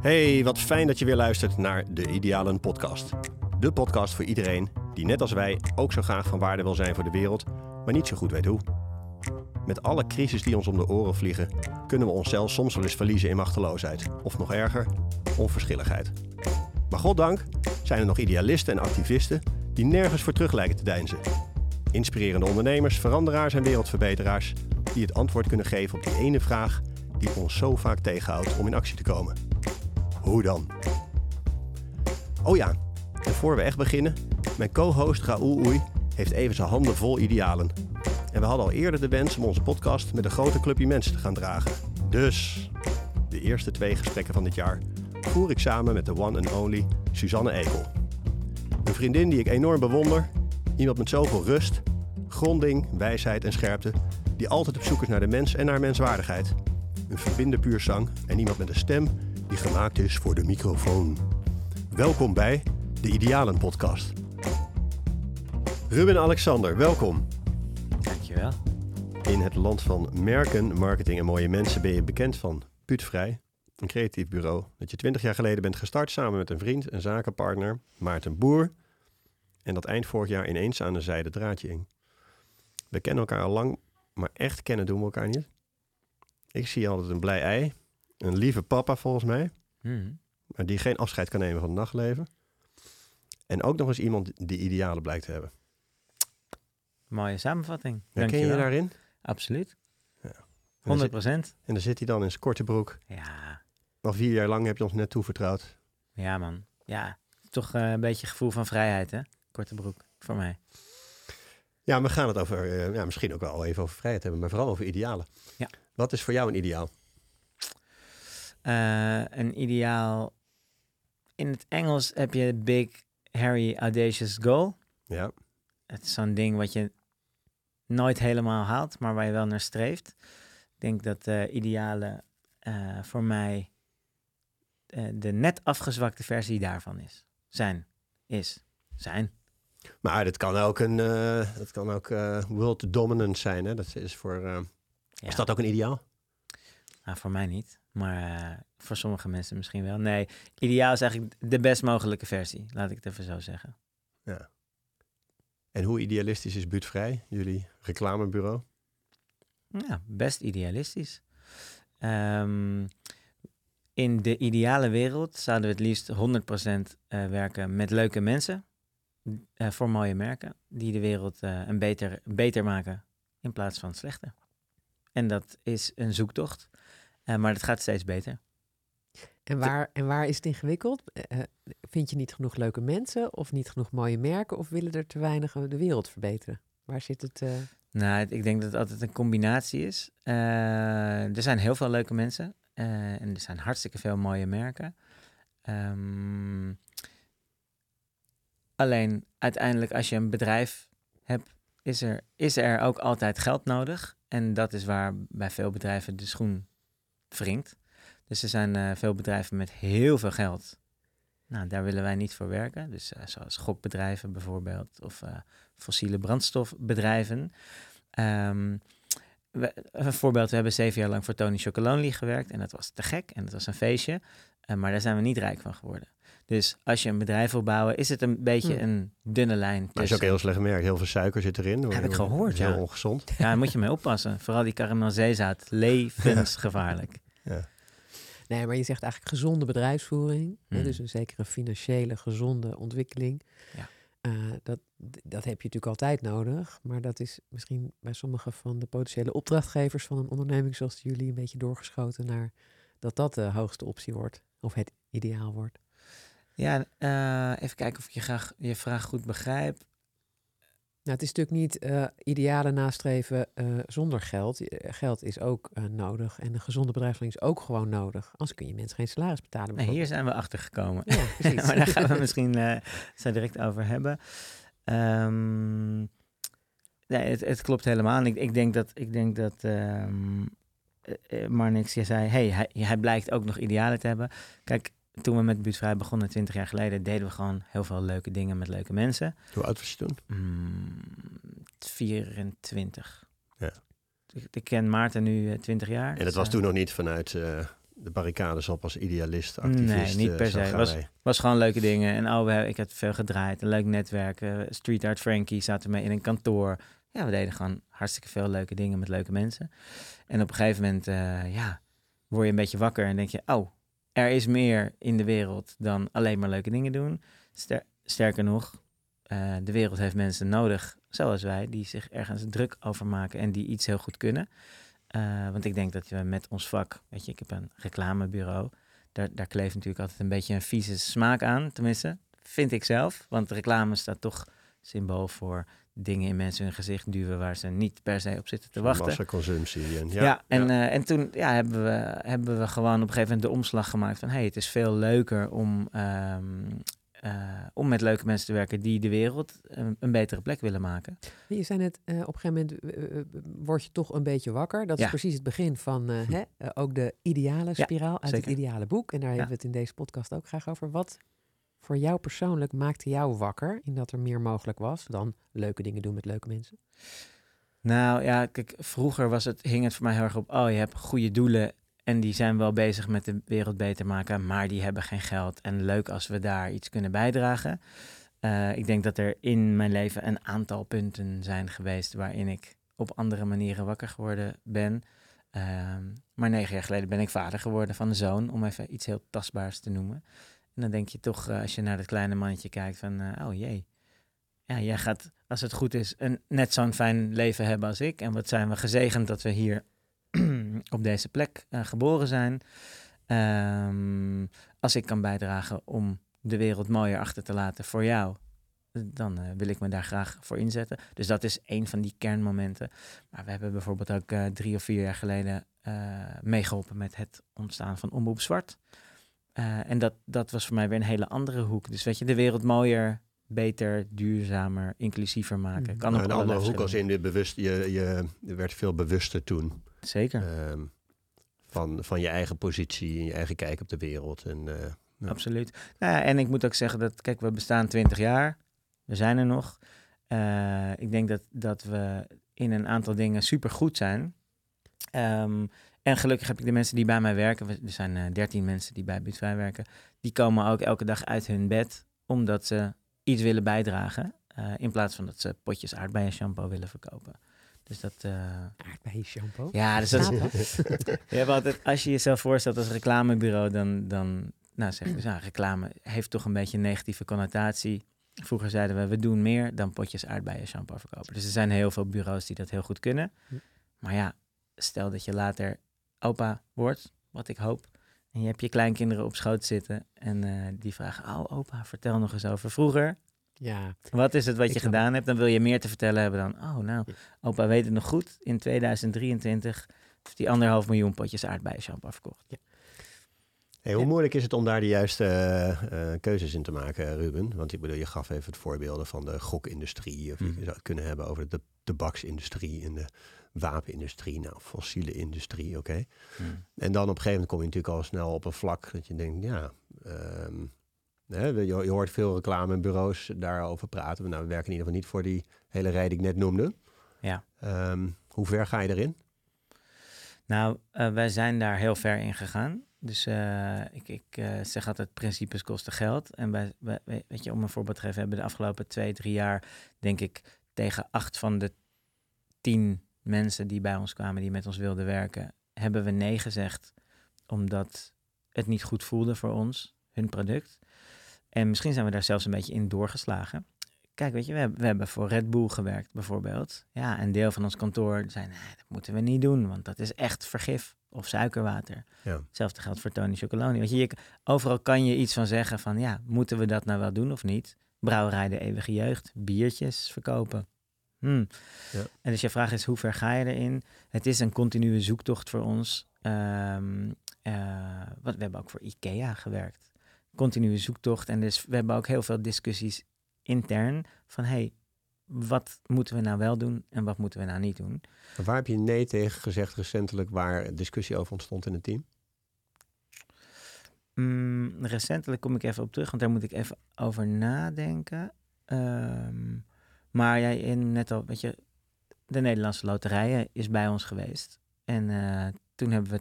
Hey, wat fijn dat je weer luistert naar de Idealen Podcast. De podcast voor iedereen die net als wij ook zo graag van waarde wil zijn voor de wereld, maar niet zo goed weet hoe. Met alle crisis die ons om de oren vliegen, kunnen we onszelf soms wel eens verliezen in machteloosheid. Of nog erger, onverschilligheid. Maar goddank zijn er nog idealisten en activisten die nergens voor terug lijken te deinzen. Inspirerende ondernemers, veranderaars en wereldverbeteraars die het antwoord kunnen geven op die ene vraag die ons zo vaak tegenhoudt om in actie te komen. Hoe dan? Oh ja, en voor we echt beginnen, mijn co-host Raoul Oei heeft even zijn handen vol idealen. En we hadden al eerder de wens om onze podcast met een grote clubje mensen te gaan dragen. Dus, de eerste twee gesprekken van dit jaar voer ik samen met de one and only Suzanne Ekel. Een vriendin die ik enorm bewonder, iemand met zoveel rust, gronding, wijsheid en scherpte, die altijd op zoek is naar de mens en naar menswaardigheid. Een verbinde puur zang en iemand met een stem die gemaakt is voor de microfoon. Welkom bij de Idealen Podcast. Ruben Alexander, welkom. Dankjewel. In het land van merken, marketing en mooie mensen ben je bekend van Putvrij, een creatief bureau dat je 20 jaar geleden bent gestart samen met een vriend en zakenpartner, Maarten Boer. En dat eind vorig jaar ineens aan de zijde draadje hing. We kennen elkaar al lang, maar echt kennen doen we elkaar niet. Ik zie altijd een blij ei, een lieve papa volgens mij, Mhm. maar die geen afscheid kan nemen van het nachtleven. En ook nog eens iemand die idealen blijkt te hebben. Mooie samenvatting. Herken je Dankjewel. daarin? Absoluut. Ja. 100 procent. En dan zit hij dan in zijn korte broek. Ja. Al vier jaar lang heb je ons net toevertrouwd. ja, man. Ja, toch eh, een beetje gevoel van vrijheid, hè? Korte broek, voor mij. Ja, we gaan het over, eh, ja, misschien ook wel even over vrijheid hebben, maar vooral over idealen. Ja. Wat is voor jou een ideaal? Eh, een ideaal... In het Engels heb je big, hairy, audacious goal. Ja, Het is zo'n ding wat je nooit helemaal haalt, maar waar je wel naar streeft. Ik denk dat eh, idealen eh, voor mij eh, de net afgezwakte versie daarvan is. Zijn. Is. Zijn. maar dat kan ook een, dat kan ook world dominant zijn. Hè? Dat is voor, Ja. Is dat ook een ideaal? Nou, voor mij niet. Maar eh, voor sommige mensen misschien wel. Nee, ideaal is eigenlijk de best mogelijke versie. Laat ik het even zo zeggen. Ja. En hoe idealistisch is Buurtvrij, jullie reclamebureau? Ja, best idealistisch. Ehm, in de ideale wereld zouden we het liefst 100% eh, werken met leuke mensen. eh, voor mooie merken. Die de wereld een beter, beter maken in plaats van slechter. En dat is een zoektocht. Eh, maar het gaat steeds beter. En waar, en waar is het ingewikkeld? Eh, eh, vind je niet genoeg leuke mensen of niet genoeg mooie merken of willen er te weinig de wereld verbeteren? Waar zit het? Nou, ik denk dat het altijd een combinatie is. Er zijn heel veel leuke mensen en er zijn hartstikke veel mooie merken. Ehm, alleen uiteindelijk, als je een bedrijf hebt, is er, is er ook altijd geld nodig. En dat is waar bij veel bedrijven de schoen wringt. Dus er zijn eh, veel bedrijven met heel veel geld. Nou, daar willen wij niet voor werken. Dus eh, zoals gokbedrijven bijvoorbeeld, of eh, fossiele brandstofbedrijven. Ehm, we- een voorbeeld, we hebben zeven jaar lang voor Tony Chocolonely gewerkt en dat was te gek en dat was een feestje, maar daar zijn we niet rijk van geworden. Dus als je een bedrijf wil bouwen, is het een beetje Hmm. een dunne lijn Maar is ook tussen. heel slecht gemerkt. Heel veel suiker zit erin. Heb ik gehoord, heel ja. ongezond. Ja, daar moet je mee oppassen. Vooral die karamel-zeezout, levensgevaarlijk. nee, maar je zegt eigenlijk gezonde bedrijfsvoering. hè, Mhm. dus een zekere financiële gezonde ontwikkeling. Ja. Eh, dat, dat heb je natuurlijk altijd nodig. Maar dat is misschien bij sommige van de potentiële opdrachtgevers van een onderneming zoals jullie een beetje doorgeschoten naar dat dat de hoogste optie wordt. Of het ideaal wordt. Ja, eh, even kijken of ik je, graag, je vraag goed begrijp. Nou, het is natuurlijk niet eh, idealen nastreven eh, zonder geld. Geld is ook nodig en een gezonde bedrijfsvoering is ook gewoon nodig. Anders kun je mensen geen salaris betalen. Nou, hier zijn we achter gekomen. Ja, maar daar gaan we misschien zo direct over hebben. Ehm, nee, het, het klopt helemaal. Ik, ik denk dat, ik denk dat ehm, eh, eh, Marnix, je zei, hey, hij, hij blijkt ook nog idealen te hebben. Kijk, toen we met Buurtvrij begonnen, 20 jaar geleden, deden we gewoon heel veel leuke dingen met leuke mensen. Hoe oud was je toen? Mm, 24. Ja. Ik, ik ken Maarten nu eh, 20 jaar. En dat dus, was eh, toen nog niet vanuit eh, de barricades op als idealist, activist. Nee, niet per eh, se. gaan Was- was gewoon leuke dingen. En oh, ik heb veel gedraaid. Een leuk netwerk. eh, Street Art Frankie zaten mee in een kantoor. Ja, we deden gewoon hartstikke veel leuke dingen met leuke mensen. En op een gegeven moment, eh, ja, word je een beetje wakker en denk je, oh, er is meer in de wereld dan alleen maar leuke dingen doen. Ster- sterker nog, eh, de wereld heeft mensen nodig, zoals wij, die zich ergens druk over maken en die iets heel goed kunnen. Eh, want ik denk dat we met ons vak, weet je, ik heb een reclamebureau, daar, daar kleeft natuurlijk altijd een beetje een vieze smaak aan, tenminste, vind ik zelf. Want reclame staat toch symbool voor dingen in mensen hun gezicht duwen waar ze niet per se op zitten te wachten. Massaconsumptie. En, ja, Ja, en, eh, en toen ja, hebben, we, hebben we gewoon op een gegeven moment de omslag gemaakt van... hey, het is veel leuker om, ehm, eh, om met leuke mensen te werken die de wereld een, een betere plek willen maken. Je zei net, eh, op een gegeven moment word je toch een beetje wakker. Dat is Ja. precies het begin van eh, hè, ook de ideale Ja, spiraal uit zeker. het ideale boek. En daar hebben we het in deze podcast ook graag over. Wat voor jou persoonlijk maakte jou wakker in dat er meer mogelijk was dan leuke dingen doen met leuke mensen? Nou ja, kijk, vroeger was het, hing het voor mij heel erg op... oh, je hebt goede doelen en die zijn wel bezig met de wereld beter maken... maar die hebben geen geld. En leuk als we daar iets kunnen bijdragen. Eh, ik denk dat er in mijn leven een aantal punten zijn geweest... waarin ik op andere manieren wakker geworden ben. Ehm, maar negen jaar geleden ben ik vader geworden van een zoon... om even iets heel tastbaars te noemen. Dan denk je toch, eh, als je naar dat kleine mannetje kijkt van... eh, oh jee, ja, jij gaat, als het goed is, een, net zo'n fijn leven hebben als ik. En wat zijn we gezegend dat we hier op deze plek eh, geboren zijn. Ehm, als ik kan bijdragen om de wereld mooier achter te laten voor jou, dan wil ik me daar graag voor inzetten. Dus dat is een van die kernmomenten. Maar we hebben bijvoorbeeld ook drie of vier jaar geleden eh, meegeholpen met het ontstaan van Omroep Zwart. Eh, en dat, dat was voor mij weer een hele andere hoek. Dus weet je, de wereld mooier, beter, duurzamer, inclusiever maken. Mhm. Kan Nou, een andere hoek als in de bewust, je, je, je werd veel bewuster toen Zeker, ehm, van, van je eigen positie en je eigen kijk op de wereld. En, eh, ja. absoluut. Nou ja, en ik moet ook zeggen dat, kijk, we bestaan 20 jaar. We zijn er nog. Eh, ik denk dat, dat we in een aantal dingen super goed zijn. Ehm, en gelukkig heb ik de mensen die bij mij werken, we- er zijn eh 13 mensen die bij Buurtvrij werken, die komen ook elke dag uit hun bed omdat ze iets willen bijdragen. eh, in plaats van dat ze potjes aardbeien shampoo willen verkopen. Dus dat, eh, Aardbei shampoo. ja, dus dat is, je altijd, als je jezelf voorstelt als reclamebureau, dan, dan nou zeg dus, nou, reclame heeft toch een beetje een negatieve connotatie. Vroeger zeiden we, we doen meer dan potjes aardbeien shampoo verkopen. Dus er zijn heel veel bureaus die dat heel goed kunnen. Hm. Maar ja, stel dat je later opa wordt, wat ik hoop. En je hebt je kleinkinderen op schoot zitten en eh, die vragen, oh opa, vertel nog eens over vroeger. Ja, Wat is het wat je gedaan hebt? Dan wil je meer te vertellen hebben dan, oh nou, Ja. opa weet het nog goed. In 2023 heeft hij anderhalf miljoen potjes aardbeien shampoo verkocht. Hey, hoe Ja. moeilijk is het om daar de juiste eh, eh, keuzes in te maken, Ruben? Want ik bedoel, je gaf even het voorbeelden van de gokindustrie. Of je Mhm. zou het kunnen hebben over de tabaksindustrie en de wapenindustrie. Nou, fossiele industrie, oké. En dan op een gegeven moment kom je natuurlijk al snel op een vlak dat je denkt, ja... ehm, hè, je, je hoort veel reclamebureaus daarover praten. Nou, we werken in ieder geval niet voor die hele rij die ik net noemde. Ja. Ehm, hoe ver ga je erin? Nou, eh, wij zijn daar heel ver in gegaan. Dus eh, ik, ik eh, zeg altijd, principes kosten geld. En wij, weet je, om een voorbeeld te geven, hebben we de afgelopen twee, drie jaar, denk ik, tegen acht van de tien mensen die bij ons kwamen, die met ons wilden werken, hebben we nee gezegd, omdat het niet goed voelde voor ons, hun product. En misschien zijn we daar zelfs een beetje in doorgeslagen. Kijk, weet je, we hebben, we hebben voor Red Bull gewerkt bijvoorbeeld. Ja, een deel van ons kantoor zei, nee, dat moeten we niet doen, want dat is echt vergif of suikerwater. Ja. Hetzelfde geldt voor Tony Chocoloni. Weet je, je, overal kan je iets van zeggen van, ja, moeten we dat nou wel doen of niet? Brouwerij de eeuwige jeugd, biertjes verkopen. Hmm. Ja. En dus je vraag is, hoe ver ga je erin? Het is een continue zoektocht voor ons. Ehm, eh, we hebben ook voor IKEA gewerkt. Continue zoektocht. En dus we hebben ook heel veel discussies intern van, hey, wat moeten we nou wel doen en wat moeten we nou niet doen? Waar heb je nee tegen gezegd recentelijk waar discussie over ontstond in het team? Mm, recentelijk kom ik even op terug, want daar moet ik even over nadenken. Ehm, maar jij in net al, weet je, de Nederlandse Loterijen is bij ons geweest. En eh, toen hebben we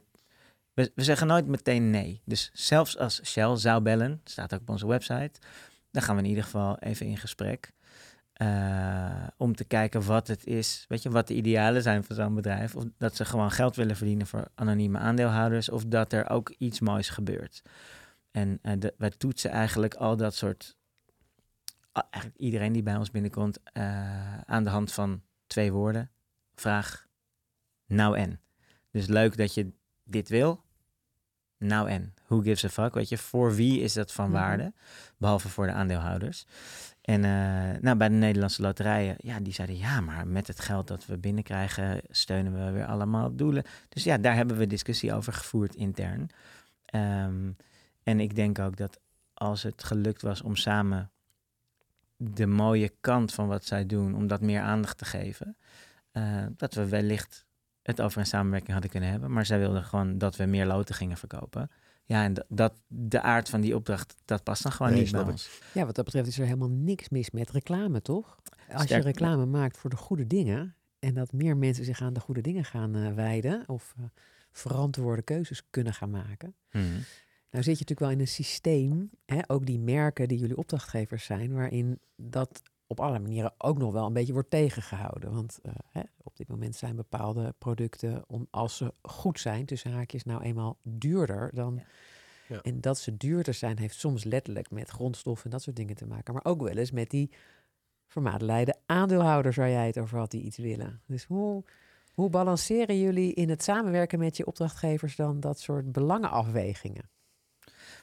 we, zeggen nooit meteen nee. Dus zelfs als Shell zou bellen, staat ook op onze website, dan gaan we in ieder geval even in gesprek. eh, om te kijken wat het is, weet je, wat de idealen zijn van zo'n bedrijf. Of dat ze gewoon geld willen verdienen voor anonieme aandeelhouders, of dat er ook iets moois gebeurt. En eh, de, wij toetsen eigenlijk al dat soort, eigenlijk iedereen die bij ons binnenkomt, eh, aan de hand van twee woorden. Vraag, nou en. Dus leuk dat je dit wil. Nou en, who gives a fuck? Weet je, voor wie is dat van Mhm. waarde? Behalve voor de aandeelhouders. En eh, nou, bij de Nederlandse loterijen, ja, die zeiden ja, maar met het geld dat we binnenkrijgen, steunen we weer allemaal doelen. Dus ja, daar hebben we discussie over gevoerd intern. Ehm, en ik denk ook dat als het gelukt was om samen de mooie kant van wat zij doen, om dat meer aandacht te geven, eh, dat we wellicht het over een samenwerking hadden kunnen hebben. Maar zij wilden gewoon dat we meer loten gingen verkopen. Ja, en dat, de aard van die opdracht, dat past dan gewoon Nee, niet bij ik. ons. Ja, wat dat betreft is er helemaal niks mis met reclame, toch? Als Sterk- je reclame maakt voor de goede dingen en dat meer mensen zich aan de goede dingen gaan eh, wijden of eh, verantwoorde keuzes kunnen gaan maken. Mhm. Nou zit je natuurlijk wel in een systeem, hè, ook die merken die jullie opdrachtgevers zijn, waarin dat op alle manieren ook nog wel een beetje wordt tegengehouden. Want eh, hè, op dit moment zijn bepaalde producten, om, als ze goed zijn, tussen haakjes, nou eenmaal duurder dan. Ja. Ja. En dat ze duurder zijn, heeft soms letterlijk met grondstoffen en dat soort dingen te maken. Maar ook wel eens met die vermadelijde aandeelhouders waar jij het over had, die iets willen. Dus hoe, hoe balanceren jullie in het samenwerken met je opdrachtgevers dan dat soort belangenafwegingen?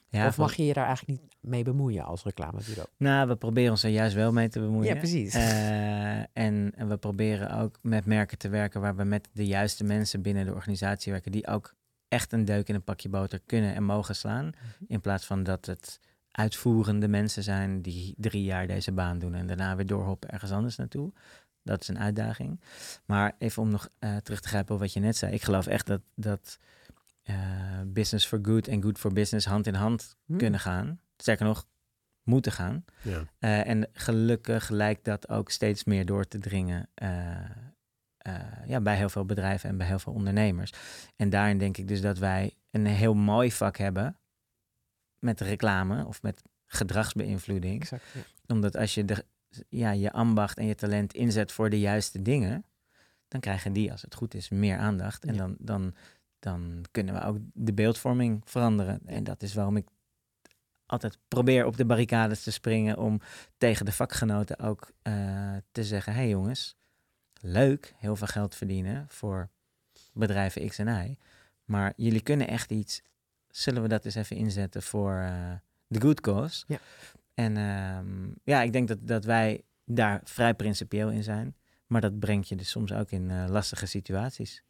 Ja, of mag je je daar eigenlijk niet mee bemoeien als reclamebureau? Nou, we proberen ons er juist wel mee te bemoeien. Ja, precies. Eh, en, en we proberen ook met merken te werken waar we met de juiste mensen binnen de organisatie werken, die ook echt een deuk in een pakje boter kunnen en mogen slaan. In plaats van dat het uitvoerende mensen zijn die drie jaar deze baan doen en daarna weer doorhoppen ergens anders naartoe. Dat is een uitdaging. Maar even om nog eh, terug te grijpen op wat je net zei. Ik geloof echt dat, dat eh, business for good en good for business hand in hand Hm. kunnen gaan. Sterker nog, moeten gaan. Ja. Eh, en gelukkig lijkt dat ook steeds meer door te dringen eh, ja, bij heel veel bedrijven en bij heel veel ondernemers. En daarin denk ik dus dat wij een heel mooi vak hebben met reclame of met gedragsbeïnvloeding. Exact. ja. Omdat als je de, ja, je ambacht en je talent inzet voor de juiste dingen, dan krijgen die, als het goed is, meer aandacht. En Ja. dan, dan, dan kunnen we ook de beeldvorming veranderen. En dat is waarom ik altijd probeer op de barricades te springen om tegen de vakgenoten ook eh, te zeggen: hé hey jongens, leuk, heel veel geld verdienen voor bedrijven X en Y. Maar jullie kunnen echt iets. Zullen we dat eens even inzetten voor eh, de good cause? Ja. En ehm, ja, ik denk dat, dat wij daar vrij principieel in zijn. Maar dat brengt je dus soms ook in eh, lastige situaties.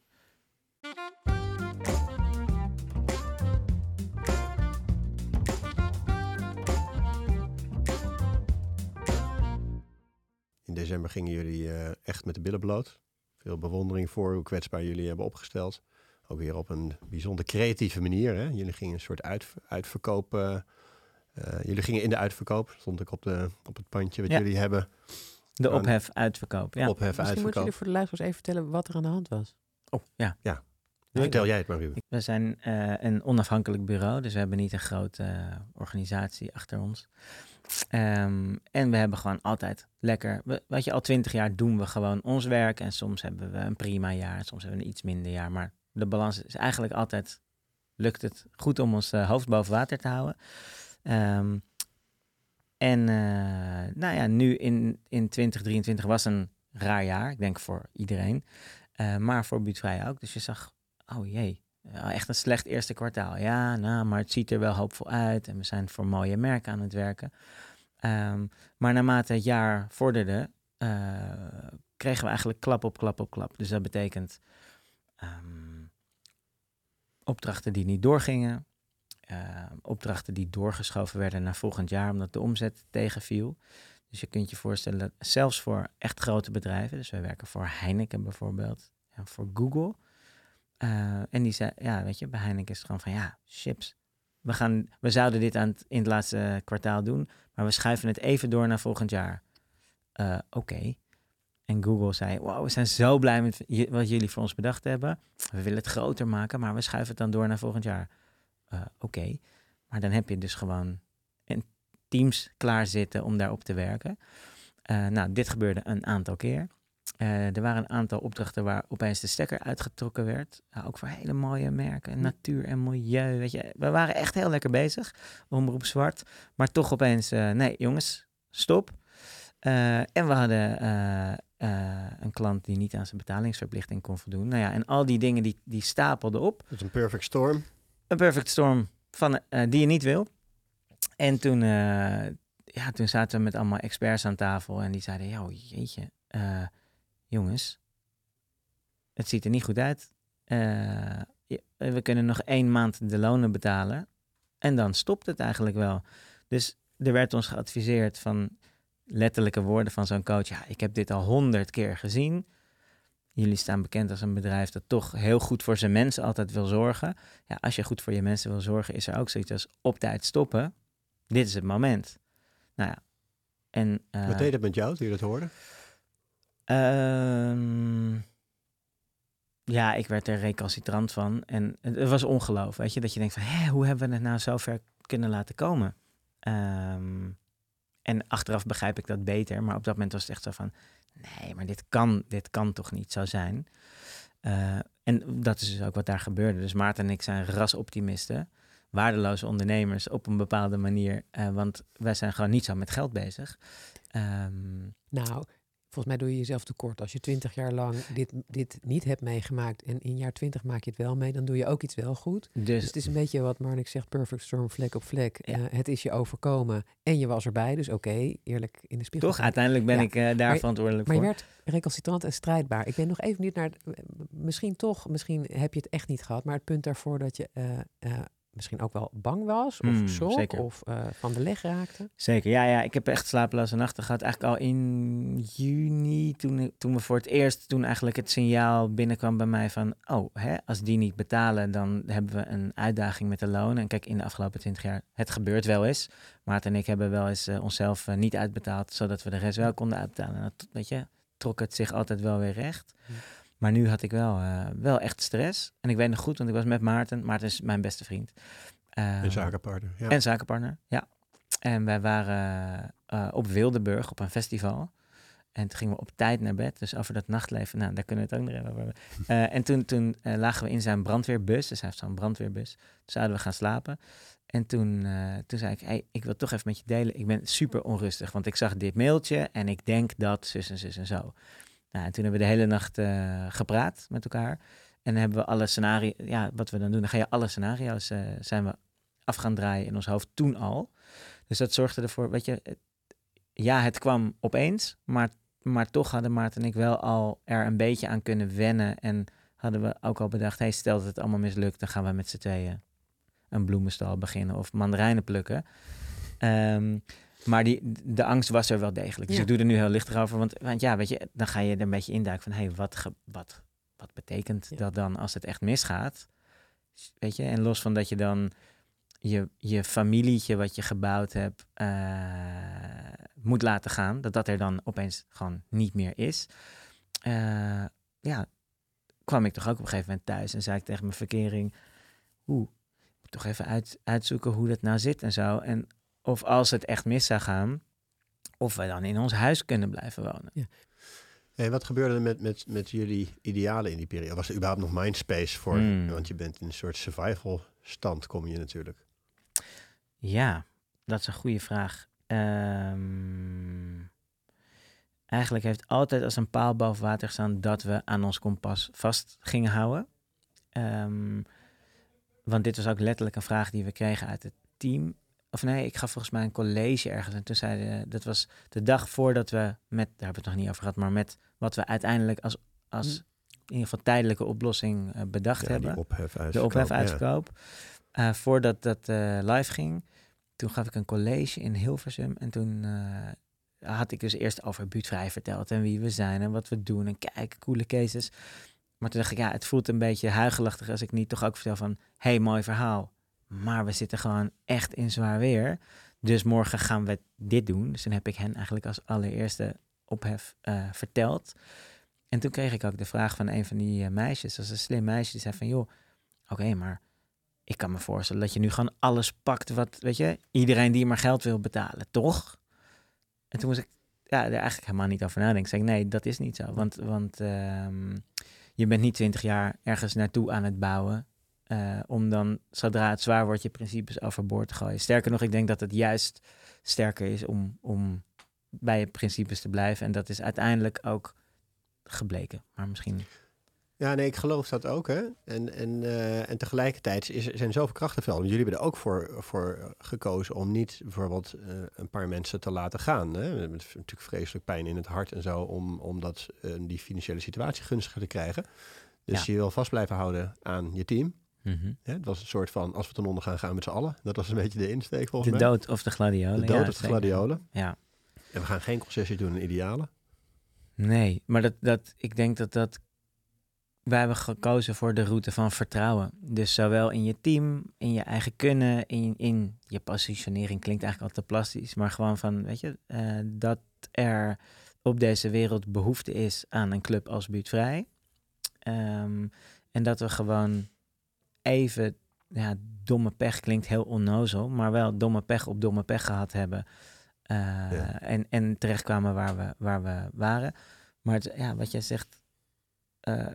In december gingen jullie eh, echt met de billen bloot. Veel bewondering voor hoe kwetsbaar jullie hebben opgesteld. Ook weer op een bijzonder creatieve manier. Hè? Jullie gingen een soort uit, uitverkoop. eh, eh, jullie gingen in de uitverkoop. Stond ik op, de, op het pandje wat Ja. jullie hebben. De Oh, ophef uitverkoop. Ja. Ophef Misschien moeten uitverkoop. jullie voor de luisteraars even vertellen wat er aan de hand was. Oh, ja. Vertel jij het maar, Ruben. We zijn eh, een onafhankelijk bureau, dus we hebben niet een grote eh, organisatie achter ons. Ehm, en we hebben gewoon altijd lekker, we- weet je, al twintig jaar doen we gewoon ons werk. En soms hebben we een prima jaar, soms hebben we een iets minder jaar. Maar de balans is eigenlijk altijd, lukt het goed om ons eh, hoofd boven water te houden. Ehm, en nou ja, nu in, in 2023 was een raar jaar, ik denk voor iedereen. Maar voor buurtvrij ook. Dus je zag, oh jee, echt een slecht eerste kwartaal. Ja, nou, maar het ziet er wel hoopvol uit en we zijn voor mooie merken aan het werken. Ehm, maar naarmate het jaar vorderde, eh, kregen we eigenlijk klap op klap op klap. Dus dat betekent ehm, opdrachten die niet doorgingen, ehm, opdrachten die doorgeschoven werden naar volgend jaar omdat de omzet tegenviel. Dus je kunt je voorstellen, zelfs voor echt grote bedrijven, dus wij werken voor Heineken bijvoorbeeld en voor Google. Eh, en die zei, ja, weet je, bij Heineken is het gewoon van, ja, chips. We, gaan, we zouden dit aan het, in het laatste kwartaal doen, maar we schuiven het even door naar volgend jaar. Eh, Oké. En Google zei, wow, we zijn zo blij met wat jullie voor ons bedacht hebben. We willen het groter maken, maar we schuiven het dan door naar volgend jaar. Eh, Oké, maar dan heb je dus gewoon een teams klaar zitten om daarop te werken. Nou, dit gebeurde een aantal keer. Eh, er waren een aantal opdrachten waar opeens de stekker uitgetrokken werd. Ja, ook voor hele mooie merken, natuur en milieu. Weet je. We waren echt heel lekker bezig, omroep zwart. Maar toch opeens, eh, nee jongens, stop. Eh, en we hadden een klant die niet aan zijn betalingsverplichting kon voldoen. Nou ja, en al die dingen die, die stapelden op. Dat is een perfect storm. Een perfect storm van, die je niet wil. En toen, ja, toen zaten we met allemaal experts aan tafel en die zeiden, joh, jeetje, jongens, het ziet er niet goed uit. Eh, we kunnen nog één maand de lonen betalen en dan stopt het eigenlijk wel. Dus er werd ons geadviseerd van letterlijke woorden van zo'n coach, ja, ik heb dit al honderd keer gezien. Jullie staan bekend als een bedrijf dat toch heel goed voor zijn mensen altijd wil zorgen ja, als je goed voor je mensen wil zorgen, is er ook zoiets als op tijd stoppen. Dit is het moment. Nou ja. En, eh, Wat deed het met jou toen je dat hoorde? Ehm, ja, ik werd er recalcitrant van. En het, was ongeloof, weet je. Dat je denkt van, hé, hoe hebben we het nou zo ver kunnen laten komen? Ehm, en achteraf begrijp ik dat beter. Maar op dat moment was het echt zo van, nee, maar dit kan, dit kan toch niet zo zijn? Eh, en dat is dus ook wat daar gebeurde. Dus Maarten en ik zijn rasoptimisten. Waardeloze ondernemers op een bepaalde manier. eh, want wij zijn gewoon niet zo met geld bezig. Ehm, Nou, volgens mij doe je jezelf tekort. Als je twintig jaar lang dit, dit niet hebt meegemaakt en in jaar twintig maak je het wel mee, dan doe je ook iets wel goed. Dus dus het is een beetje wat Marnik zegt, perfect storm, vlek op vlek. Ja. Eh, het is je overkomen en je was erbij, dus oké, eerlijk in de spiegel. toch, uiteindelijk ben Ja, ik eh, daar maar- verantwoordelijk Maar je voor. werd recalcitrant en strijdbaar. Ik ben nog even niet naar... het- Misschien toch, misschien heb je het echt niet gehad, maar het punt daarvoor dat je eh, eh, misschien ook wel bang was of Mm, zeker. of eh, van de leg raakte. Zeker, ja, ja. Ik heb echt slapeloze nachten gehad. Eigenlijk al in juni, toen, toen we voor het eerst, toen eigenlijk het signaal binnenkwam bij mij van, oh, hè, als die niet betalen, dan hebben we een uitdaging met de lonen. En kijk, in de afgelopen twintig jaar, het gebeurt wel eens. Maarten en ik hebben wel eens eh, onszelf eh, niet uitbetaald, zodat we de rest wel konden uitbetalen. En dat, weet je, trok het zich altijd wel weer recht. Hm. Maar nu had ik wel, eh, wel echt stress. En ik weet nog goed, want ik was met Maarten. Maarten is mijn beste vriend. Een Eh, zakenpartner. Ja. en zakenpartner, ja. En wij waren eh, op Wildeburg op een festival. En toen gingen we op tijd naar bed. Dus over dat nachtleven, nou, daar kunnen we het ook nog even over hebben. Eh, en toen, toen lagen we in zijn brandweerbus. Dus hij heeft zo'n brandweerbus. Toen zouden we gaan slapen. En toen, toen zei ik, hey, ik wil toch even met je delen. Ik ben super onrustig, want ik zag dit mailtje en ik denk dat zus en zus en zo. Nou, en toen hebben we de hele nacht eh, gepraat met elkaar. En hebben we alle scenario's, ja, wat we dan doen, dan ga je alle scenario's, eh, zijn we af gaan draaien in ons hoofd toen al. Dus dat zorgde ervoor, weet je, het- ja, het kwam opeens, maar, maar toch hadden Maarten en ik wel al er een beetje aan kunnen wennen. En hadden we ook al bedacht, hey, stel dat het allemaal mislukt, dan gaan we met z'n tweeën een bloemenstal beginnen of mandarijnen plukken. Ehm, maar die, de angst was er wel degelijk. Dus Ja. ik doe er nu heel lichtig over. Want, want ja, weet je, dan ga je er een beetje induiken van... hé, hey, wat, ge- wat, wat betekent Ja. dat dan als het echt misgaat? Weet je, en los van dat je dan je, je familietje wat je gebouwd hebt... eh, moet laten gaan. Dat dat er dan opeens gewoon niet meer is. Eh, ja, kwam ik toch ook op een gegeven moment thuis... en zei ik tegen mijn verkering... Oeh, toch even uit, uitzoeken hoe dat nou zit en zo. En of als het echt mis zou gaan, of we dan in ons huis kunnen blijven wonen. En wat gebeurde er met, met, met jullie idealen in die periode? Was er überhaupt nog mindspace voor? Hmm. Want je bent in een soort survival stand, kom je natuurlijk. Ja, dat is een goede vraag. Ehm, eigenlijk heeft altijd als een paal boven water gestaan dat we aan ons kompas vast gingen houden. Ehm, want dit was ook letterlijk een vraag die we kregen uit het team. Of nee, ik gaf volgens mij een college ergens. En toen zeiden dat was de dag voordat we met, daar hebben we het nog niet over gehad, maar met wat we uiteindelijk als, als Hm. in ieder geval tijdelijke oplossing eh, bedacht Ja, hebben ophef de ophefuitverkoop. Eh, voordat dat eh, live ging, toen gaf ik een college in Hilversum. En toen had ik dus eerst over buurtvrij verteld en wie we zijn en wat we doen. En kijk, coole cases. Maar toen dacht ik, ja, het voelt een beetje huigelachtig als ik niet toch ook vertel van... hey, mooi verhaal, maar we zitten gewoon echt in zwaar weer. Dus morgen gaan we dit doen. Dus dan heb ik hen eigenlijk als allereerste ophef eh, verteld. En toen kreeg ik ook de vraag van een van die eh, meisjes, dat een slim meisje, die zei van, joh, oké, maar ik kan me voorstellen dat je nu gewoon alles pakt wat, weet je, iedereen die maar geld wil betalen, toch? En toen moest ik ja, er eigenlijk helemaal niet over nadenken. Zeg ik, nee, dat is niet zo. Want, want ehm, je bent niet twintig jaar ergens naartoe aan het bouwen. Eh, om dan, zodra het zwaar wordt, je principes overboord te gooien. Sterker nog, ik denk dat het juist sterker is om, om bij je principes te blijven. En dat is uiteindelijk ook gebleken. Maar misschien... Ja, nee, ik geloof dat ook. Hè? En, en, eh, en tegelijkertijd is, er zijn zoveel krachtenvelden. Jullie hebben er ook voor, voor gekozen om niet bijvoorbeeld eh, een paar mensen te laten gaan. Hè? Hebben natuurlijk vreselijk pijn in het hart en zo om, om dat, die financiële situatie gunstiger te krijgen. Dus Ja. je wil vast blijven houden aan je team. Hè? Het was een soort van, als we ten onder gaan, gaan we met z'n allen. Dat was een beetje de insteek volgens De mij. dood of de gladiolen. de dood ja, of de gladiolen. Ja. En we gaan geen concessie doen in idealen. Nee, maar dat, dat, ik denk dat dat. Wij hebben gekozen voor de route van vertrouwen. Dus zowel in je team, in je eigen kunnen, in, in je positionering klinkt eigenlijk al te plastisch. Maar gewoon van, weet je, eh, dat er op deze wereld behoefte is aan een club als Buurtvrij. Ehm, en dat we gewoon even, ja, domme pech klinkt heel onnozel, maar wel domme pech op domme pech gehad hebben. Eh, Ja. en, en terechtkwamen waar we, waar we waren. Maar het, ja, wat jij zegt, eh,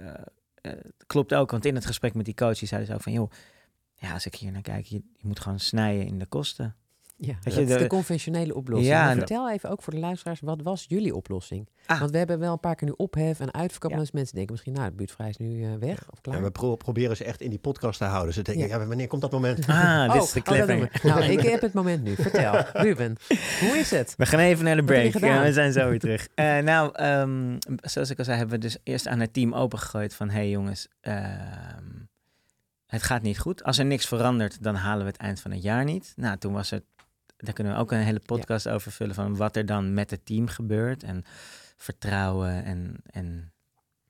klopt ook. Want in het gesprek met die coach, die zei dus ook van... joh, ja, als ik hier naar kijk, je, je moet gewoon snijden in de kosten. Ja, dat je, is de- de conventionele oplossing. Ja, Maar en- vertel even ook voor de luisteraars, wat was jullie oplossing? Ah. Want we hebben wel een paar keer nu ophef en uitverkoop. Ja. Mensen denken misschien, nou, de buurtvrij is nu eh, weg of klaar. En we pro- proberen ze echt in die podcast te houden. Ze denken, Ja. ja. wanneer komt dat moment? Ah, dit oh, is de oh, cliffhanger. we. Nou, ik heb het moment nu. Vertel, Ruben, hoe is het? We gaan even naar de break. we zijn zo weer terug. Eh, nou, ehm, zoals ik al zei, hebben we dus eerst aan het team opengegooid van... hey jongens, ehm, het gaat niet goed. Als er niks verandert, dan halen we het eind van het jaar niet. Nou, toen was het... Daar kunnen we ook een hele podcast over vullen van wat er dan met het team gebeurt. En vertrouwen en, en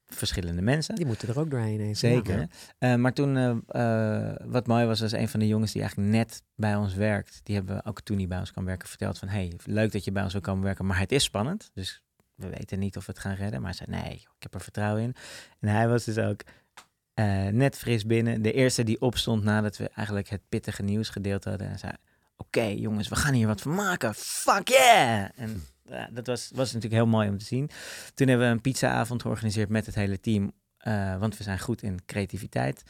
verschillende mensen. Die moeten er ook doorheen. even. Zeker. Ja. Eh, maar toen, eh, eh, wat mooi was, was een van de jongens die eigenlijk net bij ons werkt. Die hebben we ook toen hij bij ons kwam werken verteld van... hey, leuk dat je bij ons wil komen werken, maar het is spannend. Dus we weten niet of we het gaan redden. Maar hij zei, nee, ik heb er vertrouwen in. En hij was dus ook net fris binnen. De eerste die opstond nadat we eigenlijk het pittige nieuws gedeeld hadden. En zei, oké jongens, we gaan hier wat van maken. Fuck yeah! En ja, dat was, was natuurlijk heel mooi om te zien. Toen hebben we een pizzaavond georganiseerd met het hele team. eh, want we zijn goed in creativiteit.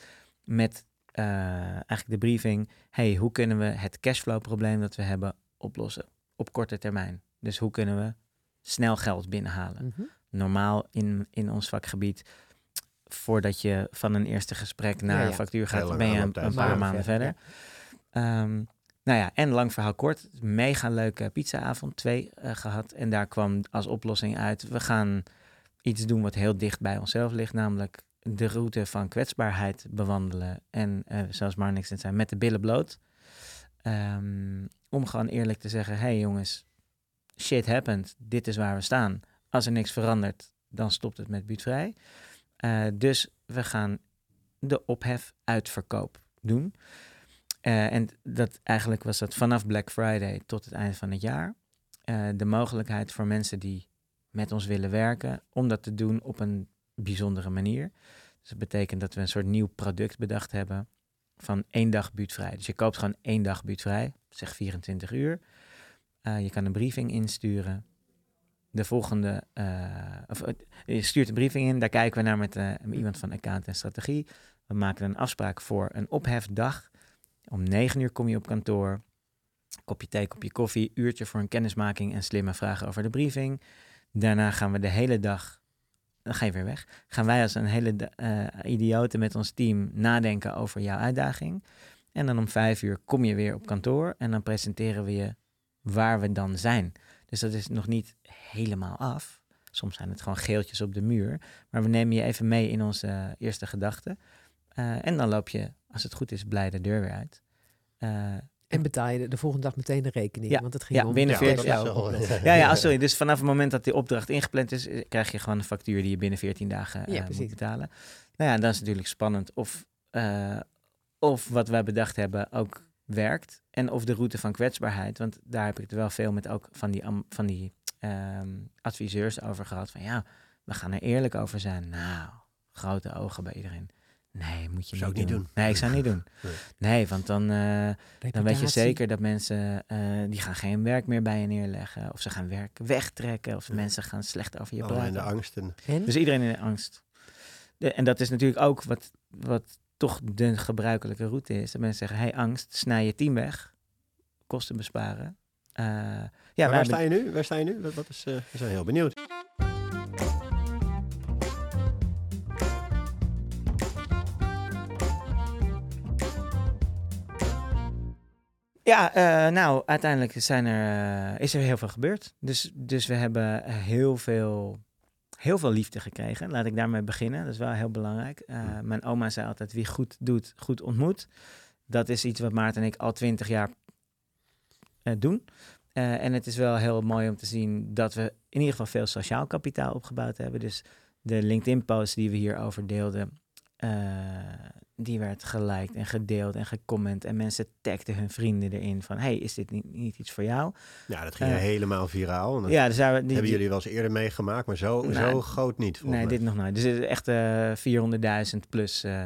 Met eh, eigenlijk de briefing. Hey, hoe kunnen we het cashflow probleem dat we hebben oplossen op korte termijn? Dus hoe kunnen we snel geld binnenhalen? Mhm. Normaal in, in ons vakgebied, voordat je van een eerste gesprek naar Ja, ja. een factuur gaat, ben je een, paar Maanden verder, verder. Nou ja, en lang verhaal kort, mega leuke pizzaavond, twee eh, gehad. En daar kwam als oplossing uit, we gaan iets doen wat heel dicht bij onszelf ligt, namelijk de route van kwetsbaarheid bewandelen. En eh, zoals Marnix net zei, met de billen bloot. Ehm, om gewoon eerlijk te zeggen, hey jongens, shit happened, dit is waar we staan. Als er niks verandert, dan stopt het met buurtvrij. Eh, dus we gaan de ophef uitverkoop doen. Eh, en dat eigenlijk was dat vanaf Black Friday tot het eind van het jaar. Eh, de mogelijkheid voor mensen die met ons willen werken, om dat te doen op een bijzondere manier. Dus dat betekent dat we een soort nieuw product bedacht hebben van één dag buurtvrij. Dus je koopt gewoon één dag buurtvrij, zeg 24 uur. Eh, je kan een briefing insturen. De volgende, of, je stuurt een briefing in, daar kijken we naar met iemand van account en strategie. We maken een afspraak voor een ophefdag. Om negen uur kom je op kantoor. Kopje thee, kopje koffie, uurtje voor een kennismaking en slimme vragen over de briefing. Daarna gaan we de hele dag, dan ga je weer weg. Gaan wij als een hele da- eh, idioten met ons team nadenken over jouw uitdaging. En dan om vijf uur kom je weer op kantoor en dan presenteren we je waar we dan zijn. Dus dat is nog niet helemaal af. Soms zijn het gewoon geeltjes op de muur. Maar we nemen je even mee in onze eh, eerste gedachten. Eh, en dan loop je, als het goed is, blij de deur weer uit. Eh, En betaal je de, de volgende dag meteen de rekening. Ja, Want het ging ja, om binnen Ja, 40 dat jaar is wel- wel- ja, ja, sorry. Dus vanaf het moment dat die opdracht ingepland is, eh, krijg je gewoon een factuur die je binnen 14 dagen eh, Ja, moet betalen. Nou ja, dat is natuurlijk spannend of, eh, of wat wij bedacht hebben ook werkt. En of de route van kwetsbaarheid, want daar heb ik er wel veel met ook van die, am- van die ehm, adviseurs over gehad van ja, we gaan er eerlijk over zijn. Nou, grote ogen bij iedereen. Nee, moet je Zou niet, ik niet doen. doen. Nee, ik zou niet doen. Nee. Nee, want dan, eh, dan weet je zeker dat mensen eh, die gaan geen werk meer bij je neerleggen. Of ze gaan werk wegtrekken. Of Ja. mensen gaan slecht over je praten. de angst. En? Dus iedereen in angst. De- en dat is natuurlijk ook wat, wat toch de gebruikelijke route is. Dat mensen zeggen, hey angst, snij je team weg. Kosten besparen. Eh, ja, waar sta je nu? Waar sta je nu? Wat, wat is, eh, we zijn heel benieuwd. Ja, eh, nou, uiteindelijk zijn er, eh, is er heel veel gebeurd. Dus, dus we hebben heel veel, heel veel liefde gekregen. Laat ik daarmee beginnen. Dat is wel heel belangrijk. Eh. Mijn oma zei altijd, wie goed doet, goed ontmoet. Dat is iets wat Maarten en ik al twintig jaar doen. En het is wel heel mooi om te zien dat we in ieder geval veel sociaal kapitaal opgebouwd hebben. Dus de LinkedIn-post die we hierover deelden, die werd geliked en gedeeld en gecomment. En mensen tagden hun vrienden erin van, hey, is dit niet, niet iets voor jou? Ja, dat ging Eh, helemaal viraal. Dat Ja, dus daar we, die, hebben die- jullie wel eens eerder meegemaakt, maar zo, Nou, zo groot niet. Nee, mij. dit nog nooit. Dus het is echt eh 400.000 plus eh,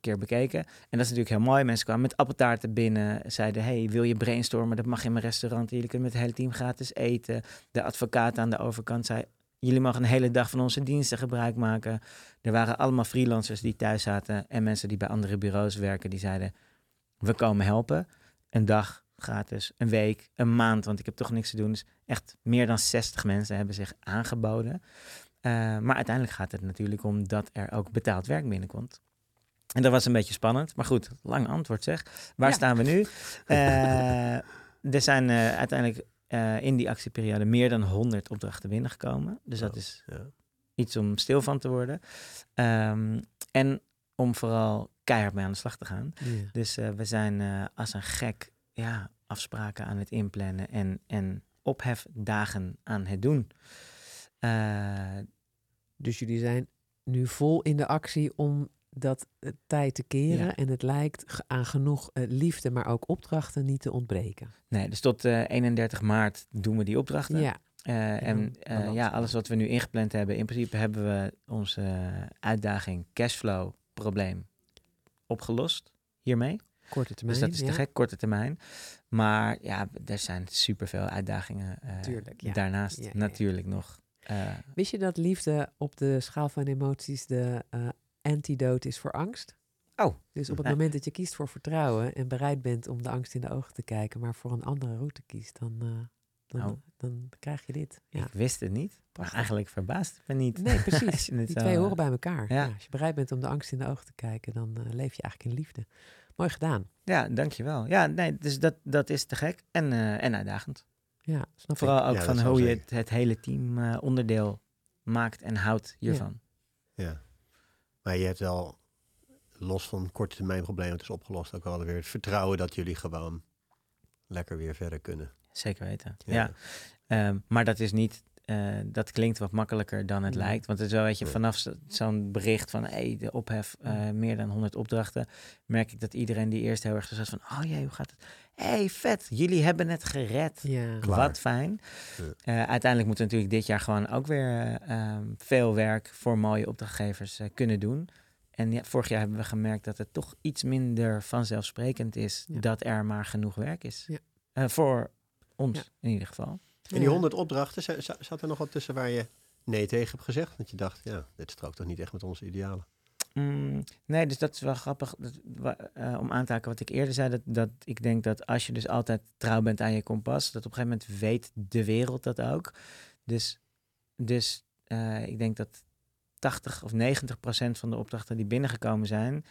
keer bekeken. En dat is natuurlijk heel mooi. Mensen kwamen met appeltaarten binnen. Zeiden, hey, wil je brainstormen? Dat mag in mijn restaurant. Jullie kunnen met het hele team gratis eten. De advocaat aan de overkant zei... Jullie mogen een hele dag van onze diensten gebruik maken. Er waren allemaal freelancers die thuis zaten... en mensen die bij andere bureaus werken. Die zeiden, we komen helpen. Een dag gratis, een week, een maand... want ik heb toch niks te doen. Dus echt meer dan 60 mensen hebben zich aangeboden... Uh, maar uiteindelijk gaat het natuurlijk om dat er ook betaald werk binnenkomt. En dat was een beetje spannend. Maar goed, lang antwoord zeg. Waar Ja. staan we nu? Uh, er zijn uh, uiteindelijk uh, in die actieperiode meer dan 100 opdrachten binnengekomen. Dus dat Oh, is ja. iets om stil van te worden. Um, en om vooral keihard mee aan de slag te gaan. Dus uh, we zijn uh, als een gek ja, afspraken aan het inplannen en, en ophefdagen aan het doen. Dus jullie zijn nu vol in de actie om dat tijd te keren. Ja. En het lijkt aan genoeg uh, liefde, maar ook opdrachten niet te ontbreken. Nee, dus tot uh, 31 maart doen we die opdrachten. Ja. Uh, en ja, alles wat we nu ingepland hebben, in principe hebben we onze uitdaging cashflow probleem opgelost hiermee. Korte termijn. Dus dat is ja. te gek, korte termijn. Maar ja, er zijn superveel uitdagingen Tuurlijk, ja. daarnaast natuurlijk nog. Wist je dat liefde op de schaal van emoties de antidote is voor angst? Oh. Dus op het moment dat je kiest voor vertrouwen en bereid bent om de angst in de ogen te kijken, maar voor een andere route kiest, dan, uh, dan, Oh. dan krijg je dit. Ja. Ik wist het niet, maar eigenlijk verbaast het me niet. Nee, precies. Die zo, twee uh, horen bij elkaar. ja. Ja, als je bereid bent om de angst in de ogen te kijken, dan uh, leef je eigenlijk in liefde. Mooi gedaan. Ja, dankjewel. Ja, nee, dus dat, dat is te gek en, uh, en uitdagend. Ja, snap Vooral ik. ook van hoe je het, het hele team uh, onderdeel maakt en houdt hiervan. Ja. Maar je hebt wel, los van korte termijn problemen, het is opgelost, ook wel weer het vertrouwen dat jullie gewoon lekker weer verder kunnen. Zeker weten. Ja. Ehm, maar dat is niet. Eh, dat klinkt wat makkelijker dan het Nee. lijkt. Want het is wel, weet je, vanaf zo- zo'n bericht van hey, de ophef, eh, meer dan 100 opdrachten, merk ik dat iedereen die eerst heel erg zo zat van, oh jee, hoe gaat het? hey, vet, jullie hebben het gered. Ja. Wat fijn. Ja. Eh, uiteindelijk moeten we natuurlijk dit jaar gewoon ook weer eh, ehm, veel werk voor mooie opdrachtgevers kunnen doen. En ja, vorig jaar hebben we gemerkt dat het toch iets minder vanzelfsprekend is Ja. dat er maar genoeg werk is. Ja. Eh, voor ons Ja. in ieder geval. En die. 100 opdrachten, za- za- zat er nog wat tussen waar je nee tegen hebt gezegd? Dat je dacht, ja, dit strookt toch niet echt met onze idealen? Mm, nee, dus dat is wel grappig dat, eh, om aan te haken wat ik eerder zei. Dat, dat ik denk dat als je dus altijd trouw bent aan je kompas, dat op een gegeven moment weet de wereld dat ook. Dus, dus eh, ik denk dat 80 of 90 procent van de opdrachten die binnengekomen zijn,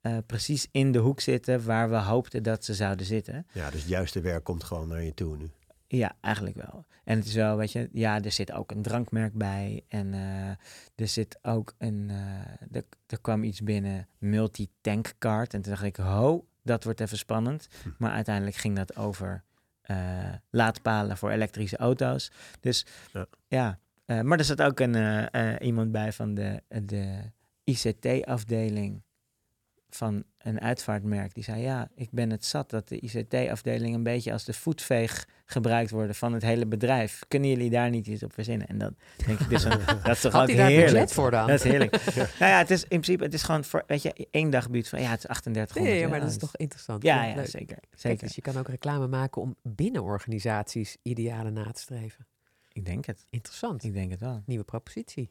eh, precies in de hoek zitten waar we hoopten dat ze zouden zitten. Ja, dus het juiste werk komt gewoon naar je toe nu. Ja, eigenlijk wel. En het is wel, weet je, ja, er zit ook een drankmerk bij. En eh, er zit ook een, eh, er, er kwam iets binnen, multi-tank card. En toen dacht ik, ho, dat wordt even spannend. Hm. Maar uiteindelijk ging dat over eh, laadpalen voor elektrische auto's. Dus Ja. ja, maar er zat ook een, iemand bij van de, de ICT-afdeling. Van een uitvaartmerk. Die zei, ja, ik ben het zat dat de ICT-afdeling een beetje als de voetveeg gebruikt worden van het hele bedrijf. Kunnen jullie daar niet iets op verzinnen? En dat denk ik dus, een- dat is toch Had ook daar heerlijk. voor dan? Dat is heerlijk. nou ja, het is in principe, het is gewoon voor, weet je, één dag buurt van, ja, het is 3800. Nee, ja, maar dat is toch interessant. Ja, ja, leuk. zeker. Kijk, zeker. dus je kan ook reclame maken om binnen organisaties idealen na te streven. Ik denk het. Interessant. Ik denk het wel. Nieuwe propositie.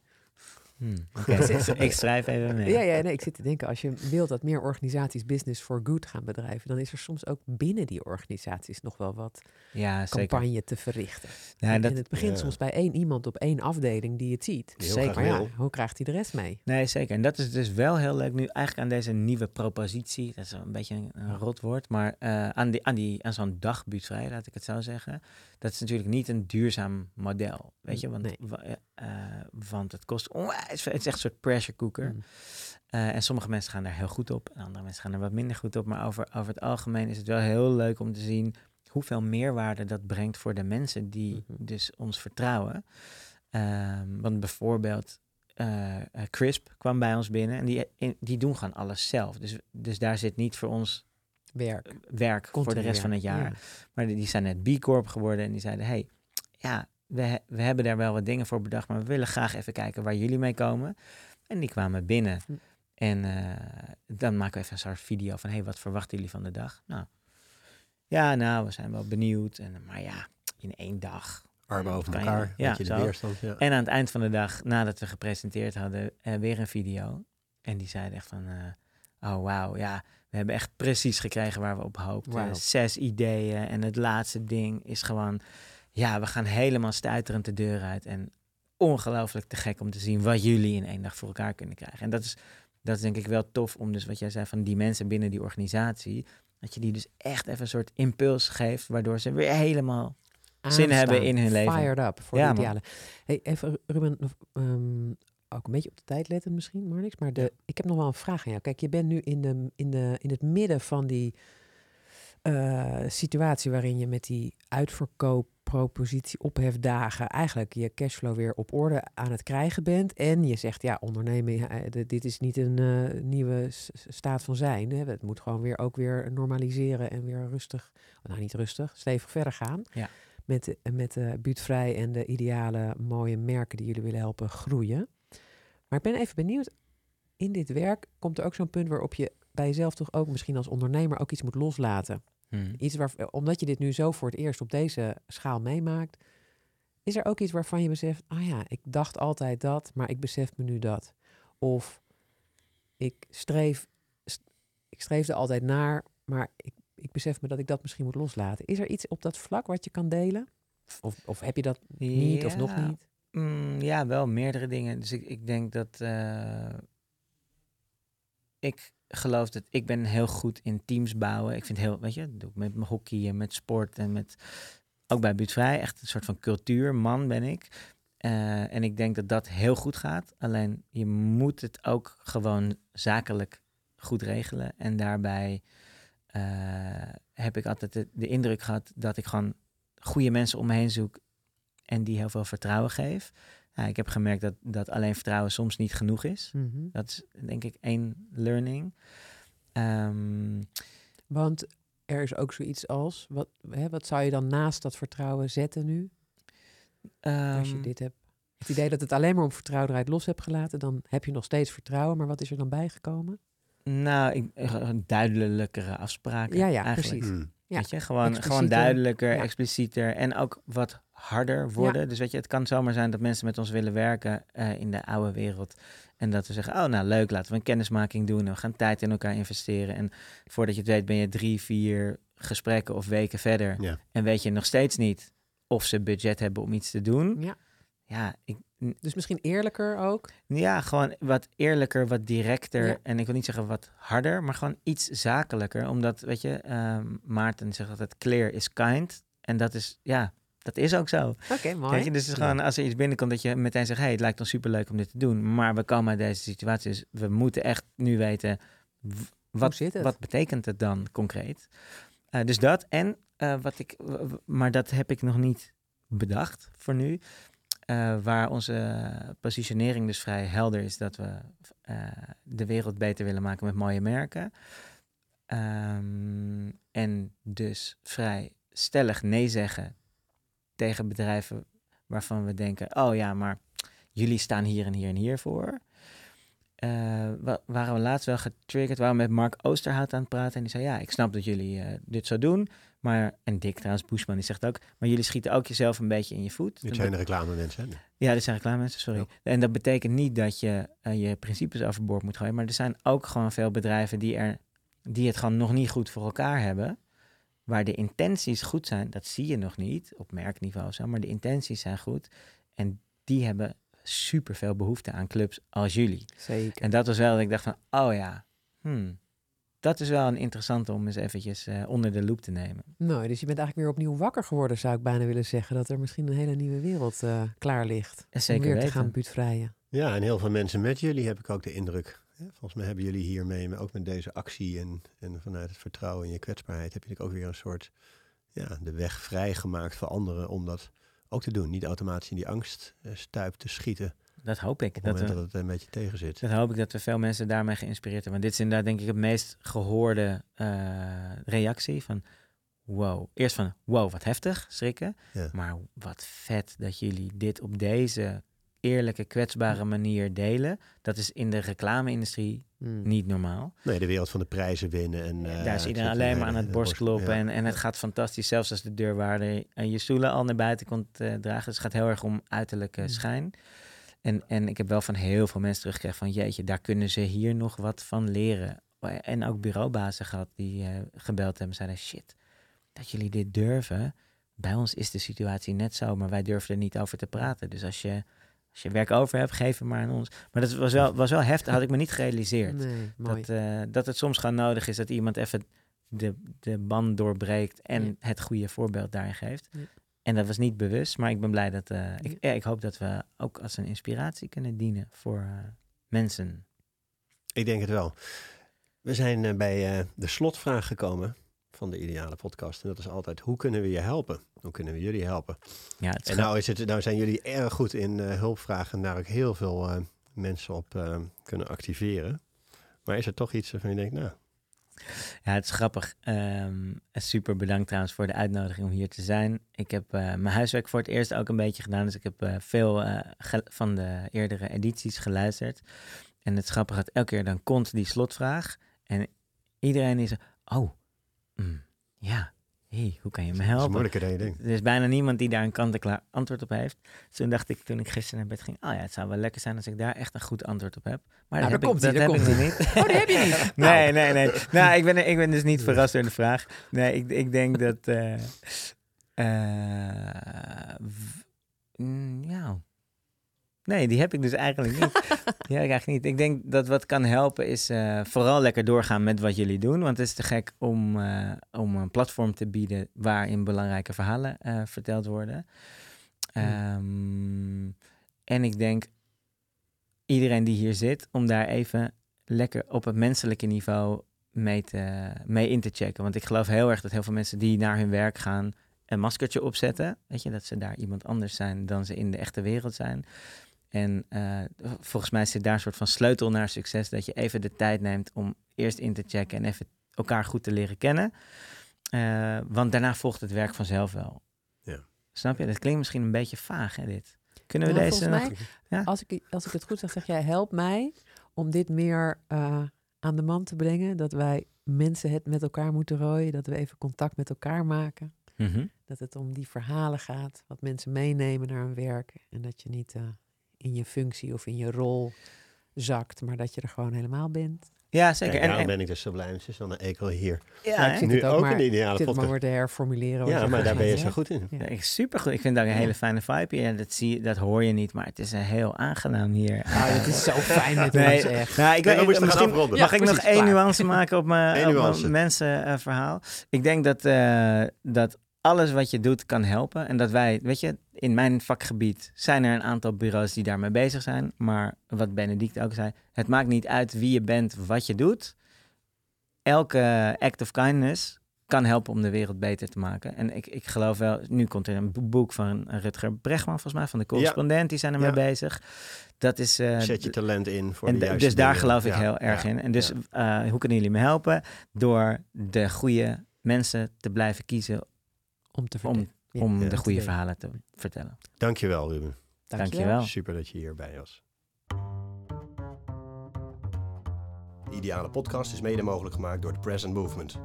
Hmm, ik schrijf even mee. Ja, ja, nee, ik zit te denken, als je wilt dat meer organisaties business for good gaan bedrijven, dan is er soms ook binnen die organisaties nog wel wat Ja, zeker. campagne te verrichten. Ja, en dat, het begint ja. soms bij één iemand op één afdeling die het ziet. Die Zeker. Maar ja, wil. hoe krijgt hij de rest mee? Nee, zeker. En dat is dus wel heel leuk nu eigenlijk aan deze nieuwe propositie. Dat is een beetje een, een rot woord, maar eh, aan, die, aan, die, aan zo'n dagbuurtvrij, laat ik het zo zeggen. Dat is natuurlijk niet een duurzaam model, weet je. Want, Nee. Eh, want het kost onwijs. Het is echt een soort pressure cooker. Mm. Eh, en sommige mensen gaan daar heel goed op en andere mensen gaan er wat minder goed op. Maar over, over het algemeen is het wel heel leuk om te zien hoeveel meerwaarde dat brengt voor de mensen die Mhm. dus ons vertrouwen. Ehm, want bijvoorbeeld eh, Crisp kwam bij ons binnen en die, in- die doen gewoon alles zelf. Dus, dus daar zit niet voor ons Werk. werk voor de rest van het jaar. ja. Maar die, die zijn net B Corp geworden en die zeiden: hey, ja, we, we hebben daar wel wat dingen voor bedacht, maar we willen graag even kijken waar jullie mee komen. En die kwamen binnen. Hm. En eh, dan maken we even een soort video van: hey, wat verwachten jullie van de dag? Nou, ja, nou, we zijn wel benieuwd. En, maar ja, in één dag. Armen over je- elkaar, ja, weet je, de weerstand. Ja. En aan het eind van de dag, nadat we gepresenteerd hadden, eh, weer een video. En die zeiden echt van, eh, oh wauw, ja, we hebben echt precies gekregen waar we op hoopten. Zes ideeën en het laatste ding is gewoon, ja, we gaan helemaal stuiterend de deur uit. En ongelooflijk te gek om te zien wat jullie in één dag voor elkaar kunnen krijgen. En dat is, dat is denk ik wel tof om dus wat jij zei van die mensen binnen die organisatie, dat je die dus echt even een soort impuls geeft, waardoor ze weer helemaal Zin hebben in hun leven. Fired up voor Ja, de idealen. Hey, even Ruben, ehm, ook een beetje op de tijd letten misschien, maar niks. Maar de, ik heb nog wel een vraag aan jou. Kijk, je bent nu in, de, in, de, in het midden van die eh, situatie waarin je met die uitverkooppropositie ophefdagen eigenlijk je cashflow weer op orde aan het krijgen bent. En je zegt, ja, ondernemen, ja, eh, dit- is niet een eh, nieuwe staat van zijn. Hè. Het moet gewoon weer ook weer normaliseren en weer rustig, nou niet rustig, stevig verder gaan. Ja. Met, met de buurtvrij en de ideale mooie merken die jullie willen helpen groeien. Maar ik ben even benieuwd, in dit werk komt er ook zo'n punt waarop je bij jezelf toch ook misschien als ondernemer ook iets moet loslaten. Hmm. Iets waar, omdat je dit nu zo voor het eerst op deze schaal meemaakt, is er ook iets waarvan je beseft, ah ja, ik dacht altijd dat, maar ik besef me nu dat. Of ik streef, st- ik streefde altijd naar, maar ik, ik besef me dat ik dat misschien moet loslaten. Is er iets op dat vlak wat je kan delen? Of, of heb je dat niet of nog niet? Mm, ja, wel meerdere dingen. Dus ik, ik denk dat eh, ik geloof dat ik ben heel goed in teams bouwen. Ik vind heel, weet je, doe ik met mijn hockey en met sport en met ook bij Buurtvrij echt een soort van cultuurman ben ik. Eh, en ik denk dat dat heel goed gaat. Alleen je moet het ook gewoon zakelijk goed regelen. En daarbij eh, heb ik altijd de, de indruk gehad dat ik gewoon goede mensen om me heen zoek en die heel veel vertrouwen geef. Ja, ik heb gemerkt dat, dat alleen vertrouwen soms niet genoeg is. Mhm. Dat is denk ik één learning. Ehm, Want er is ook zoiets als, wat, hè, wat zou je dan naast dat vertrouwen zetten nu? Als je ehm, dit hebt. Het idee dat het alleen maar om vertrouwen eruit los hebt gelaten, dan heb je nog steeds vertrouwen, maar wat is er dan bijgekomen? Nou, ik, eh, duidelijkere afspraken. Ja, ja, eigenlijk. precies. Hmm. Ja, Weet je, gewoon, gewoon duidelijker, Ja. explicieter en ook wat harder worden. Dus weet je, het kan zomaar zijn dat mensen met ons willen werken eh, in de oude wereld. En dat we zeggen, oh nou leuk, laten we een kennismaking doen. En we gaan tijd in elkaar investeren. En voordat je het weet ben je drie, vier gesprekken of weken verder. Ja. En weet je nog steeds niet of ze budget hebben om iets te doen. Ja. Ja, ik, Dus misschien eerlijker ook. ja, gewoon wat eerlijker, wat directer. Ja. En ik wil niet zeggen wat harder, maar gewoon iets zakelijker. Omdat, weet je, ehm, Maarten zegt altijd clear is kind. En dat is, ja, dat is ook zo. Oké, mooi. Weet je, dus het is gewoon als er iets binnenkomt dat je meteen zegt... hey, het lijkt ons superleuk om dit te doen. Maar we komen uit deze situatie. Dus we moeten echt nu weten... wat, zit het? wat betekent het dan concreet? Eh, dus dat. En eh, wat ik... Maar dat heb ik nog niet bedacht voor nu. eh, waar onze positionering dus vrij helder is dat we eh, de wereld beter willen maken met mooie merken. Ehm, en dus vrij stellig nee zeggen tegen bedrijven waarvan we denken: oh ja, maar jullie staan hier en hier en hier voor. Eh, wa- waren we laatst wel getriggerd, waren we met Mark Oosterhout aan het praten. En die zei, ja, ik snap dat jullie eh, dit zo doen. Maar, en Dick trouwens, Bushman, die zegt ook... maar jullie schieten ook jezelf een beetje in je voet. Dit zijn reclame mensen. ja, dit zijn reclame mensen, sorry. Ja. En dat betekent niet dat je eh, je principes overboord moet gooien. Maar er zijn ook gewoon veel bedrijven die, er, die het gewoon nog niet goed voor elkaar hebben. Waar de intenties goed zijn, dat zie je nog niet op merkniveau zo. Maar de intenties zijn goed. En die hebben superveel behoefte aan clubs als jullie. Zeker. En dat was wel dat ik dacht van, oh ja, hmm, dat is wel een interessante om eens eventjes eh, onder de loep te nemen. Nou, dus je bent eigenlijk weer opnieuw wakker geworden, zou ik bijna willen zeggen. Dat er misschien een hele nieuwe wereld eh, klaar ligt. En zeker om weer weten. te gaan buurtvrijen. Ja, en heel veel mensen met jullie heb ik ook de indruk. Volgens mij hebben jullie hiermee, maar ook met deze actie en, en vanuit het vertrouwen in je kwetsbaarheid, heb je natuurlijk ook weer een soort, ja, de weg vrijgemaakt voor anderen om dat ook te doen. Niet automatisch in die angst eh, stuip te schieten Dat hoop ik. op het Dat we, dat het een beetje tegen zit. dat hoop ik dat we veel mensen daarmee geïnspireerd hebben. Want dit is inderdaad denk ik het meest gehoorde eh, reactie van... Wow. Eerst van, wow, wat heftig, schrikken. Ja. Maar wat vet dat jullie dit op deze eerlijke, kwetsbare manier delen. Dat is in de reclame-industrie Hmm. niet normaal. Nee, de wereld van de prijzen winnen. En, eh, Daar is iedereen alleen in maar aan het de borstkloppen. ja. En, en het gaat fantastisch, zelfs als de deurwaarder en je stoelen al naar buiten komt eh, dragen. Dus het gaat heel erg om uiterlijke Mm. schijn. En, en ik heb wel van heel veel mensen teruggekregen van... jeetje, daar kunnen ze hier nog wat van leren. En ook bureaubazen gehad die eh, gebeld hebben en zeiden... shit, dat jullie dit durven. Bij ons is de situatie net zo, maar wij durven er niet over te praten. Dus als je, als je werk over hebt, geef hem maar aan ons. Maar dat was wel, was wel heftig, had ik me niet gerealiseerd. Nee, mooi. Dat, eh, dat het soms gewoon nodig is dat iemand even de, de band doorbreekt en Ja. het goede voorbeeld daarin geeft. Ja. En dat was niet bewust, maar ik ben blij dat. eh, ik, ja, ik hoop dat we ook als een inspiratie kunnen dienen voor eh, mensen. Ik denk het wel. We zijn bij eh, de slotvraag gekomen van de ideale podcast. En dat is altijd, hoe kunnen we je helpen? Hoe kunnen we jullie helpen? Ja, En nou, is het, nou zijn jullie erg goed in eh, hulpvragen en daar ook heel veel eh, mensen op eh, kunnen activeren. Maar is er toch iets waarvan je denkt, nou, ja, het is grappig. Ehm, super bedankt trouwens voor de uitnodiging om hier te zijn. Ik heb mijn huiswerk voor het eerst ook een beetje gedaan. Dus ik heb veel van de eerdere edities geluisterd. En het is grappig dat elke keer dan komt die slotvraag. En iedereen is, oh, mm, ja, hey, hoe kan je me dat is helpen? moeilijker dan je denkt. Er is bijna niemand die daar een kant-en-klaar antwoord op heeft. Dus toen dacht ik, toen ik gisteren naar bed ging, oh ja, het zou wel lekker zijn als ik daar echt een goed antwoord op heb. Maar Nou, dat daar heb komt ik, dat heb ik komt nog niet. Oh, die heb je niet. Nee, nee, nee. Nou, ik ben, ik ben dus niet verrast door de vraag. Nee, ik, ik denk dat... eh, eh, w- mm, ja. Nee, die heb ik dus eigenlijk niet. Ik eigenlijk niet. Ik denk dat wat kan helpen is eh, vooral lekker doorgaan met wat jullie doen. Want het is te gek om, eh, om een platform te bieden waarin belangrijke verhalen eh, verteld worden. Ehm, en ik denk iedereen die hier zit, om daar even lekker op het menselijke niveau mee, te, mee in te checken. Want ik geloof heel erg dat heel veel mensen die naar hun werk gaan een maskertje opzetten. Weet je, dat ze daar iemand anders zijn dan ze in de echte wereld zijn. En eh, volgens mij zit daar een soort van sleutel naar succes. Dat je even de tijd neemt om eerst in te checken en even elkaar goed te leren kennen. Eh, want daarna volgt het werk vanzelf wel. Ja. Snap je? Dat klinkt misschien een beetje vaag, hè, dit. Kunnen we Nou, deze volgens nog... mij, Ja. als, ik, als ik het goed zeg, zeg jij, help mij om dit meer eh, aan de man te brengen. Dat wij mensen het met elkaar moeten rooien. Dat we even contact met elkaar maken. Mhm. Dat het om die verhalen gaat. Wat mensen meenemen naar hun werk. En dat je niet eh, in je functie of in je rol zakt. Maar dat je er gewoon helemaal bent. Ja, zeker. Kijk, En, daarom en, ben ik dus zo blij. Dan een ekel hier. ja, Ja, ik zit nu het ook ook maar- een Ik ideale maar podcast. weer te herformuleren. Ja, maar daar ben je zo goed in. Ja. Ja, super goed. Ik vind dat een Ja. hele fijne vibe hier. Dat, zie, je- dat hoor je niet, maar het is een heel aangenaam hier. Ah, het is zo fijn met Nee, ons echt. Nou, ik Nee, gaan misschien mag Ja, ik nog één klaar. nuance maken op mijn, mensenverhaal. ik denk dat, eh, dat alles wat je doet kan helpen. En dat wij, weet je, in mijn vakgebied zijn er een aantal bureaus die daarmee bezig zijn. Maar wat Benedict ook zei, het maakt niet uit wie je bent, wat je doet. Elke act of kindness kan helpen om de wereld beter te maken. En ik, ik geloof wel, nu komt er een bo- boek van Rutger Bregman, volgens mij, van de correspondent, die zijn ermee Ja. bezig. Dat is. eh, Zet je talent in voor en de da- juiste dus daar geloof ik Ja, heel erg in. En dus eh, hoe kunnen jullie me helpen? Door de goede mensen te blijven kiezen Om te om, vertellen. Ja, om Ja. de goede verhalen te vertellen. Dankjewel, Ruben. Dankjewel. Super dat je hierbij was. De Ideale Podcast is mede mogelijk gemaakt door The Present Movement.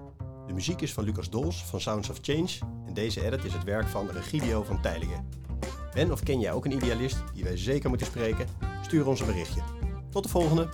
De muziek is van Lucas Dols van Sounds of Change en deze edit is het werk van Regidio van Teilingen. Ben of ken jij ook een idealist die wij zeker moeten spreken? Stuur ons een berichtje. Tot de volgende!